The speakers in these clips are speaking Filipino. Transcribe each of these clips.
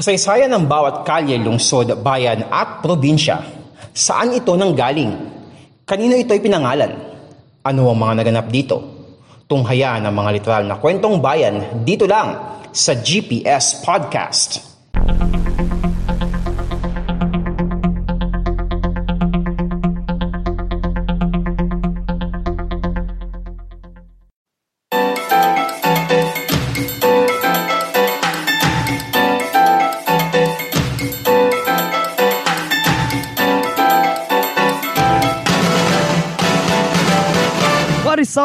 Kasaysayan ng bawat kalye, lungsod, bayan at probinsya. Saan ito nanggaling? Kanino ito pinangalan? Ano ang mga naganap dito? Tunghayan ang mga literal na kwentong bayan dito lang sa GPS Podcast. Is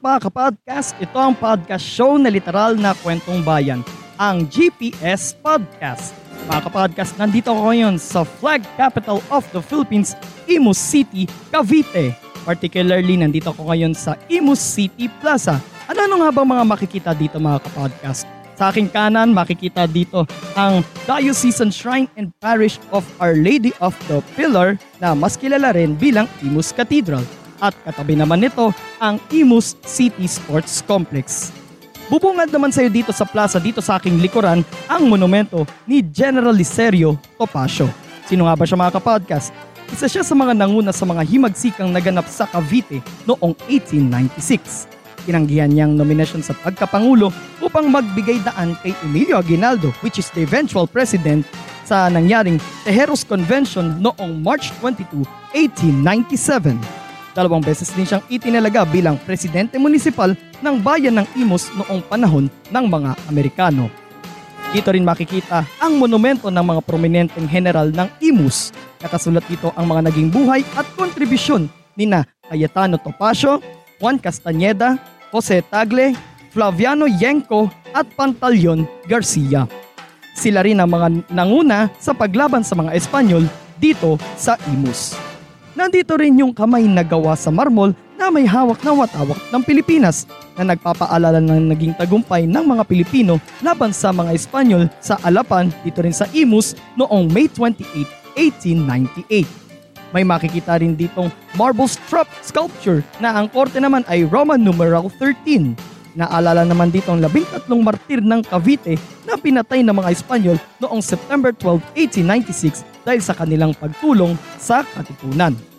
mga kapodcast? Ito ang podcast show na literal na kwentong bayan, ang GPS Podcast. Mga kapodcast, nandito ako ngayon sa flag capital of the Philippines, Imus City, Cavite. Particularly, nandito ako ngayon sa Imus City Plaza. Ano-ano nga bang mga makikita dito mga kapodcast? Sa aking kanan, makikita dito ang Diocesan Shrine and Parish of Our Lady of the Pillar na mas kilala rin bilang Imus Cathedral at katabi naman nito ang Imus City Sports Complex. Bubungad naman sa iyo dito sa plaza dito sa aking likuran ang monumento ni General Licerio Topacio. Sino nga ba siya mga kapodcast? Isa siya sa mga nanguna sa mga himagsikang naganap sa Cavite noong 1896. Tinanggihan niyang nominasyon sa pagkapangulo upang magbigay daan kay Emilio Aguinaldo which is the eventual president sa nangyaring Tejeros Convention noong March 22, 1897. Dalawang beses din siyang itinalaga bilang presidente munisipal ng bayan ng Imus noong panahon ng mga Amerikano. Dito rin makikita ang monumento ng mga prominenteng general ng Imus. Nakasulat dito ang mga naging buhay at kontribusyon ni na Cayetano Topacio, Juan Castañeda, Jose Tagle, Flaviano Yenko at Pantaleon Garcia. Sila rin ang mga nanguna sa paglaban sa mga Espanyol dito sa Imus. Nandito rin yung kamay na gawa sa marmol na may hawak na watawak ng Pilipinas na nagpapaalala ng naging tagumpay ng mga Pilipino laban sa mga Espanyol sa Alapan dito rin sa Imus noong May 28, 1898. May makikita rin ditong marble strap sculpture na ang korte naman ay Roman numeral 13. Naalala naman dito ang labing martir ng Cavite na pinatay ng mga Espanyol noong September 12, 1896 dahil sa kanilang pagtulong sa katipunan.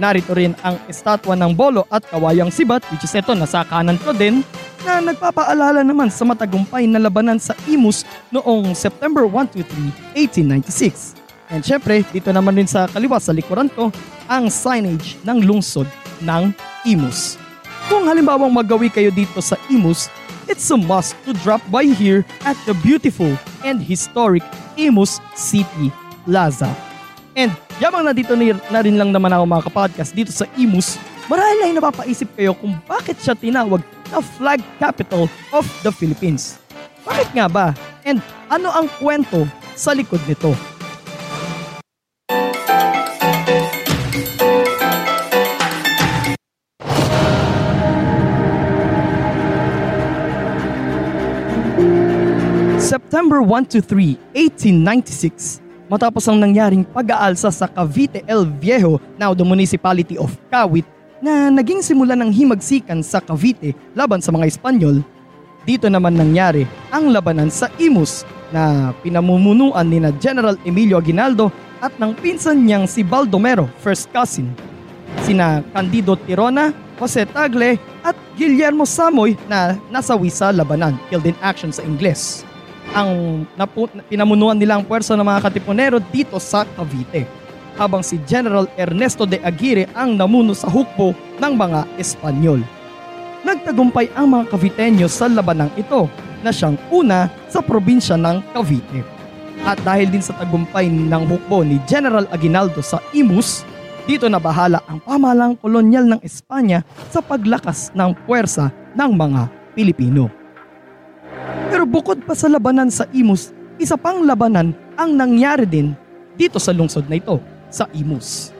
Narito rin ang estatwa ng Bolo at Kawayang Sibat which is ito nasa kanan ko din na nagpapaalala naman sa matagumpay na labanan sa Imus noong September 1 to 3, 1896. And syempre, dito naman din sa kaliwa sa likuran ko ang signage ng lungsod ng Imus. Kung halimbawang magawi kayo dito sa Imus, it's a must to drop by here at the beautiful and historic Imus City Plaza. And yamang na dito na rin lang naman ako mga kapodcast dito sa Imus, marahil ay napapaisip kayo kung bakit siya tinawag na flag capital of the Philippines. Bakit nga ba? And ano ang kwento sa likod nito? September 1 to 3, 1896, matapos ang nangyaring pag-aalsa sa Cavite El Viejo, now the municipality of Kawit, na naging simula ng himagsikan sa Cavite laban sa mga Espanyol, dito naman nangyari ang labanan sa Imus na pinamumunuan ni na General Emilio Aguinaldo at ng pinsan niyang si Baldomero, first cousin. Sina Candido Tirona, Jose Tagle at Guillermo Samoy na nasawi sa labanan, killed in action sa Ingles ang napu- pinamunuan nilang puwersa ng mga katipunero dito sa Cavite. Habang si General Ernesto de Aguirre ang namuno sa hukbo ng mga Espanyol. Nagtagumpay ang mga Caviteño sa labanang ito na siyang una sa probinsya ng Cavite. At dahil din sa tagumpay ng hukbo ni General Aguinaldo sa Imus, dito na bahala ang pamahalang kolonyal ng Espanya sa paglakas ng puwersa ng mga Pilipino. Bukod pa sa labanan sa Imus, isa pang labanan ang nangyari din dito sa lungsod na ito, sa Imus.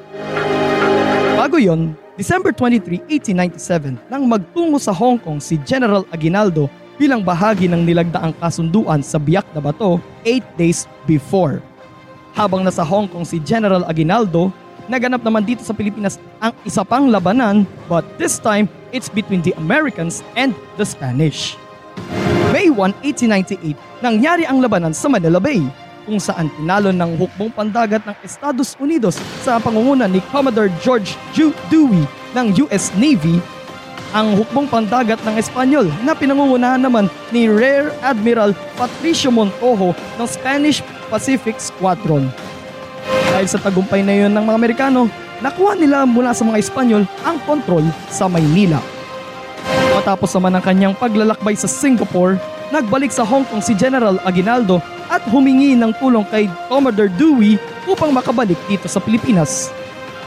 Bago yon, December 23, 1897, nang magtungo sa Hong Kong si General Aguinaldo bilang bahagi ng nilagdaang kasunduan sa Biak na Bato 8 days before. Habang nasa Hong Kong si General Aguinaldo, naganap naman dito sa Pilipinas ang isa pang labanan but this time it's between the Americans and the Spanish. May 1, 1898, nangyari ang labanan sa Manila Bay kung saan tinalo ng hukbong pandagat ng Estados Unidos sa pangunguna ni Commodore George Ju- Dewey ng US Navy ang hukbong pandagat ng Espanyol na pinangungunahan naman ni Rear Admiral Patricio Montojo ng Spanish Pacific Squadron. Dahil sa tagumpay na yun ng mga Amerikano, nakuha nila mula sa mga Espanyol ang kontrol sa Maynila. Matapos naman ang kanyang paglalakbay sa Singapore, nagbalik sa Hong Kong si General Aguinaldo at humingi ng tulong kay Commodore Dewey upang makabalik dito sa Pilipinas.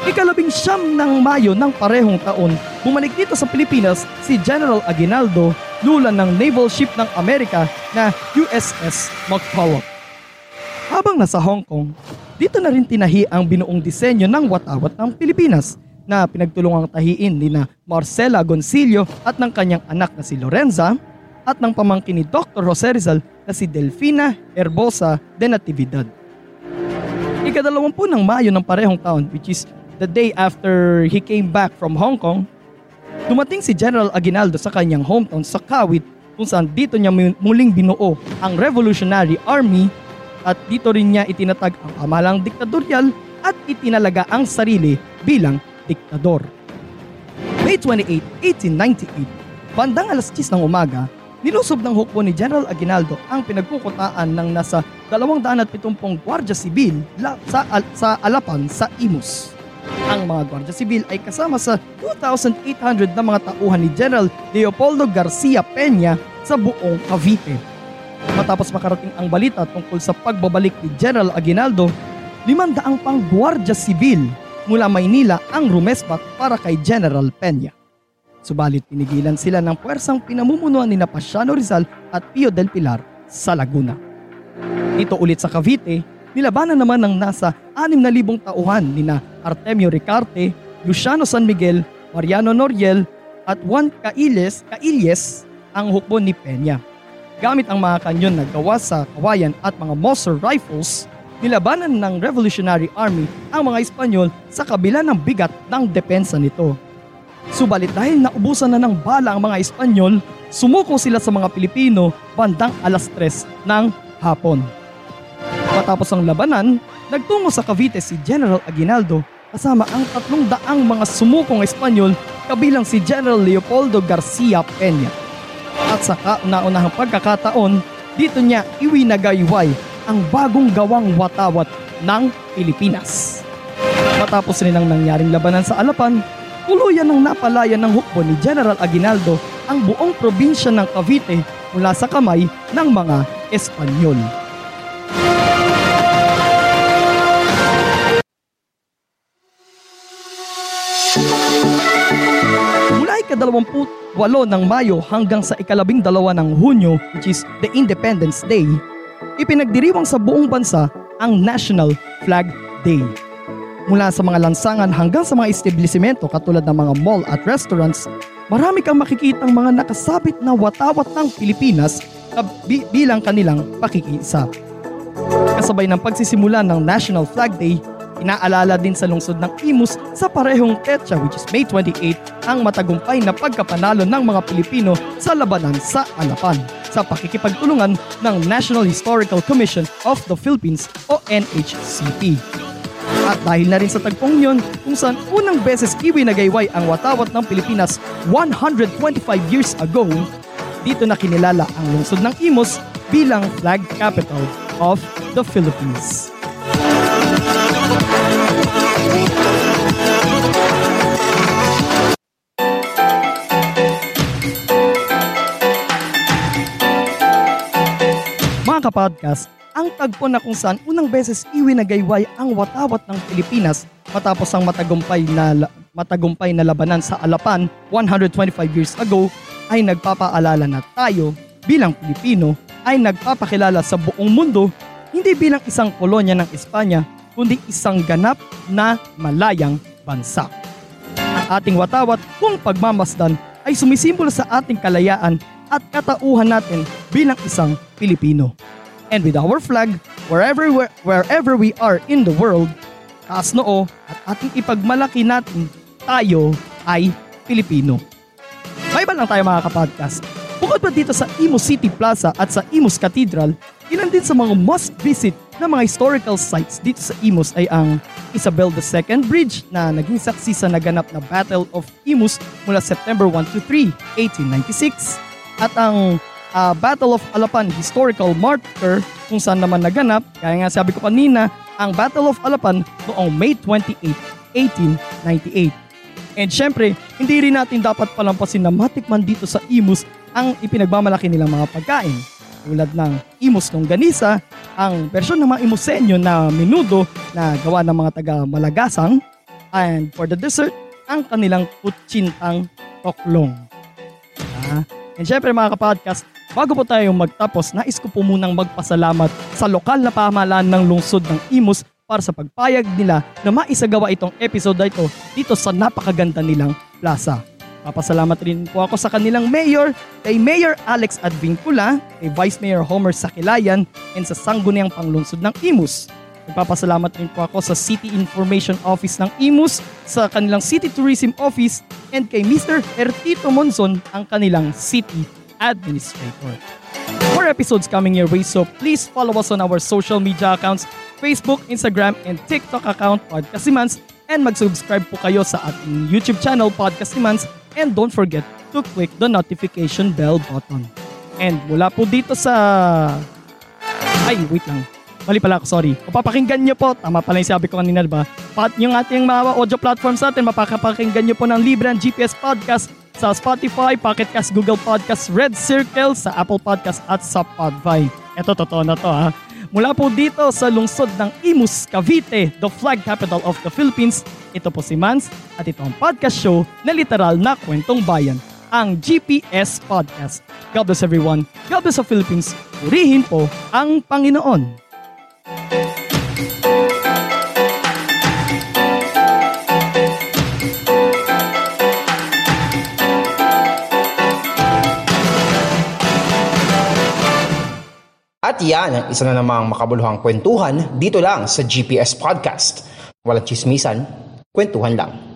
Ikalabing siyam ng Mayo ng parehong taon, bumalik dito sa Pilipinas si General Aguinaldo lula ng naval ship ng Amerika na USS McCulloch. Habang nasa Hong Kong, dito na rin tinahi ang binuong disenyo ng watawat ng Pilipinas na pinagtulungang tahiin ni na Marcela Goncillo at ng kanyang anak na si Lorenza at ng pamangkin ni Dr. Jose Rizal na si Delfina Herbosa de Natividad. Ikadalawampu ng Mayo ng parehong taon which is the day after he came back from Hong Kong, dumating si General Aguinaldo sa kanyang hometown sa Kawit kung saan dito niya muling binuo ang Revolutionary Army at dito rin niya itinatag ang pamalang diktadoryal at itinalaga ang sarili bilang diktador. May 28, 1898, bandang alas 10 ng umaga, nilusob ng hukbo ni General Aguinaldo ang pinagkukutaan ng nasa 270 gwardya sibil sa, sa Alapan sa Imus. Ang mga Gwardiya Sibil ay kasama sa 2,800 na mga tauhan ni General Leopoldo Garcia Peña sa buong Cavite. Matapos makarating ang balita tungkol sa pagbabalik ni General Aguinaldo, limandaang pang Gwardiya Sibil mula Maynila ang rumesbat para kay General Peña. Subalit pinigilan sila ng puwersang pinamumunuan ni Napasiano Rizal at Pio del Pilar sa Laguna. Dito ulit sa Cavite, nilabanan naman ng nasa 6,000 tauhan ni na Artemio Ricarte, Luciano San Miguel, Mariano Noriel at Juan Cailes, Cailes ang hukbo ni Peña. Gamit ang mga kanyon na gawa sa kawayan at mga Moser rifles, nilabanan ng Revolutionary Army ang mga Espanyol sa kabila ng bigat ng depensa nito. Subalit dahil naubusan na ng bala ang mga Espanyol, sumuko sila sa mga Pilipino bandang alas 3 ng hapon. Matapos ang labanan, nagtungo sa Cavite si General Aguinaldo kasama ang tatlong daang mga sumukong Espanyol kabilang si General Leopoldo Garcia Peña. At sa kauna-unahang pagkakataon, dito niya iwinagayway ang bagong gawang watawat ng Pilipinas. Matapos rin ang nangyaring labanan sa Alapan, tuluyan ng napalaya ng hukbo ni General Aguinaldo ang buong probinsya ng Cavite mula sa kamay ng mga Espanyol. Mula ikadalawamput-walo ng Mayo hanggang sa ikalabing dalawa ng Hunyo which is the Independence Day, ipinagdiriwang sa buong bansa ang National Flag Day. Mula sa mga lansangan hanggang sa mga establishmento katulad ng mga mall at restaurants, marami kang makikitang mga nakasabit na watawat ng Pilipinas bilang kanilang pakikisa. Kasabay ng pagsisimula ng National Flag Day, Inaalala din sa lungsod ng Imus sa parehong petsa which is May 28 ang matagumpay na pagkapanalo ng mga Pilipino sa labanan sa Alapan sa pakikipagtulungan ng National Historical Commission of the Philippines o NHCP. At dahil na rin sa tagpong yun kung saan unang beses iwinagayway ang watawat ng Pilipinas 125 years ago, dito na kinilala ang lungsod ng Imus bilang flag capital of the Philippines. Mga kapodcast, ang tagpo na kung saan unang beses iwinagayway ang watawat ng Pilipinas matapos ang matagumpay na matagumpay na labanan sa Alapan 125 years ago ay nagpapaalala na tayo bilang Pilipino ay nagpapakilala sa buong mundo hindi bilang isang kolonya ng Espanya kundi isang ganap na malayang bansa. Ang ating watawat kung pagmamasdan ay sumisimbolo sa ating kalayaan at katauhan natin bilang isang Pilipino. And with our flag, wherever, wherever we are in the world, taas noo at ating ipagmalaki natin tayo ay Pilipino. May ba lang tayo mga kapodcast? Bukod pa dito sa Imus City Plaza at sa Imus Cathedral, ilan din sa mga must-visit na mga historical sites dito sa Imus ay ang Isabel II Bridge na naging saksi sa naganap na Battle of Imus mula September 1 to 3, 1896 at ang uh, Battle of Alapan Historical Marker kung saan naman naganap, kaya nga sabi ko kanina, ang Battle of Alapan noong May 28, 1898. And syempre, hindi rin natin dapat palampasin na matikman dito sa Imus ang ipinagmamalaki nilang mga pagkain. Tulad ng Imus ng Ganisa, ang versyon ng mga Imusenyo na minudo na gawa ng mga taga Malagasang, and for the dessert, ang kanilang kutsintang toklong. Ah, and syempre mga kapodcast, bago po tayo magtapos, nais ko po munang magpasalamat sa lokal na pamahalaan ng lungsod ng Imus para sa pagpayag nila na maisagawa itong episode na ito dito sa napakaganda nilang plaza. Papasalamat rin po ako sa kanilang mayor, kay Mayor Alex Advincula, kay Vice Mayor Homer Sakilayan, and sa sangguniang panglungsod ng Imus. Nagpapasalamat rin po ako sa City Information Office ng Imus, sa kanilang City Tourism Office, and kay Mr. Ertito Monzon, ang kanilang City Administrator. More episodes coming your way, so please follow us on our social media accounts Facebook, Instagram, and TikTok account Podcast Simans and mag-subscribe po kayo sa ating YouTube channel Podcast Simans and don't forget to click the notification bell button. And mula po dito sa... Ay, wait lang. Mali pala ako, sorry. Mapapakinggan nyo po, tama pala yung sabi ko kanina, diba? Pat yung ating mga audio platforms natin, mapapakinggan nyo po ng libre ang GPS Podcast sa Spotify, Pocket Cast, Google Podcast, Red Circle, sa Apple Podcast at sa Podvine. Ito, totoo na to ha. Mula po dito sa lungsod ng Imus, Cavite, the flag capital of the Philippines, ito po si Mans at ito ang podcast show na literal na kwentong bayan, ang GPS Podcast. God bless everyone. God bless the Philippines. Purihin po ang Panginoon. At yan isa na namang makabuluhang kwentuhan dito lang sa GPS Podcast. Walang chismisan, kwentuhan lang.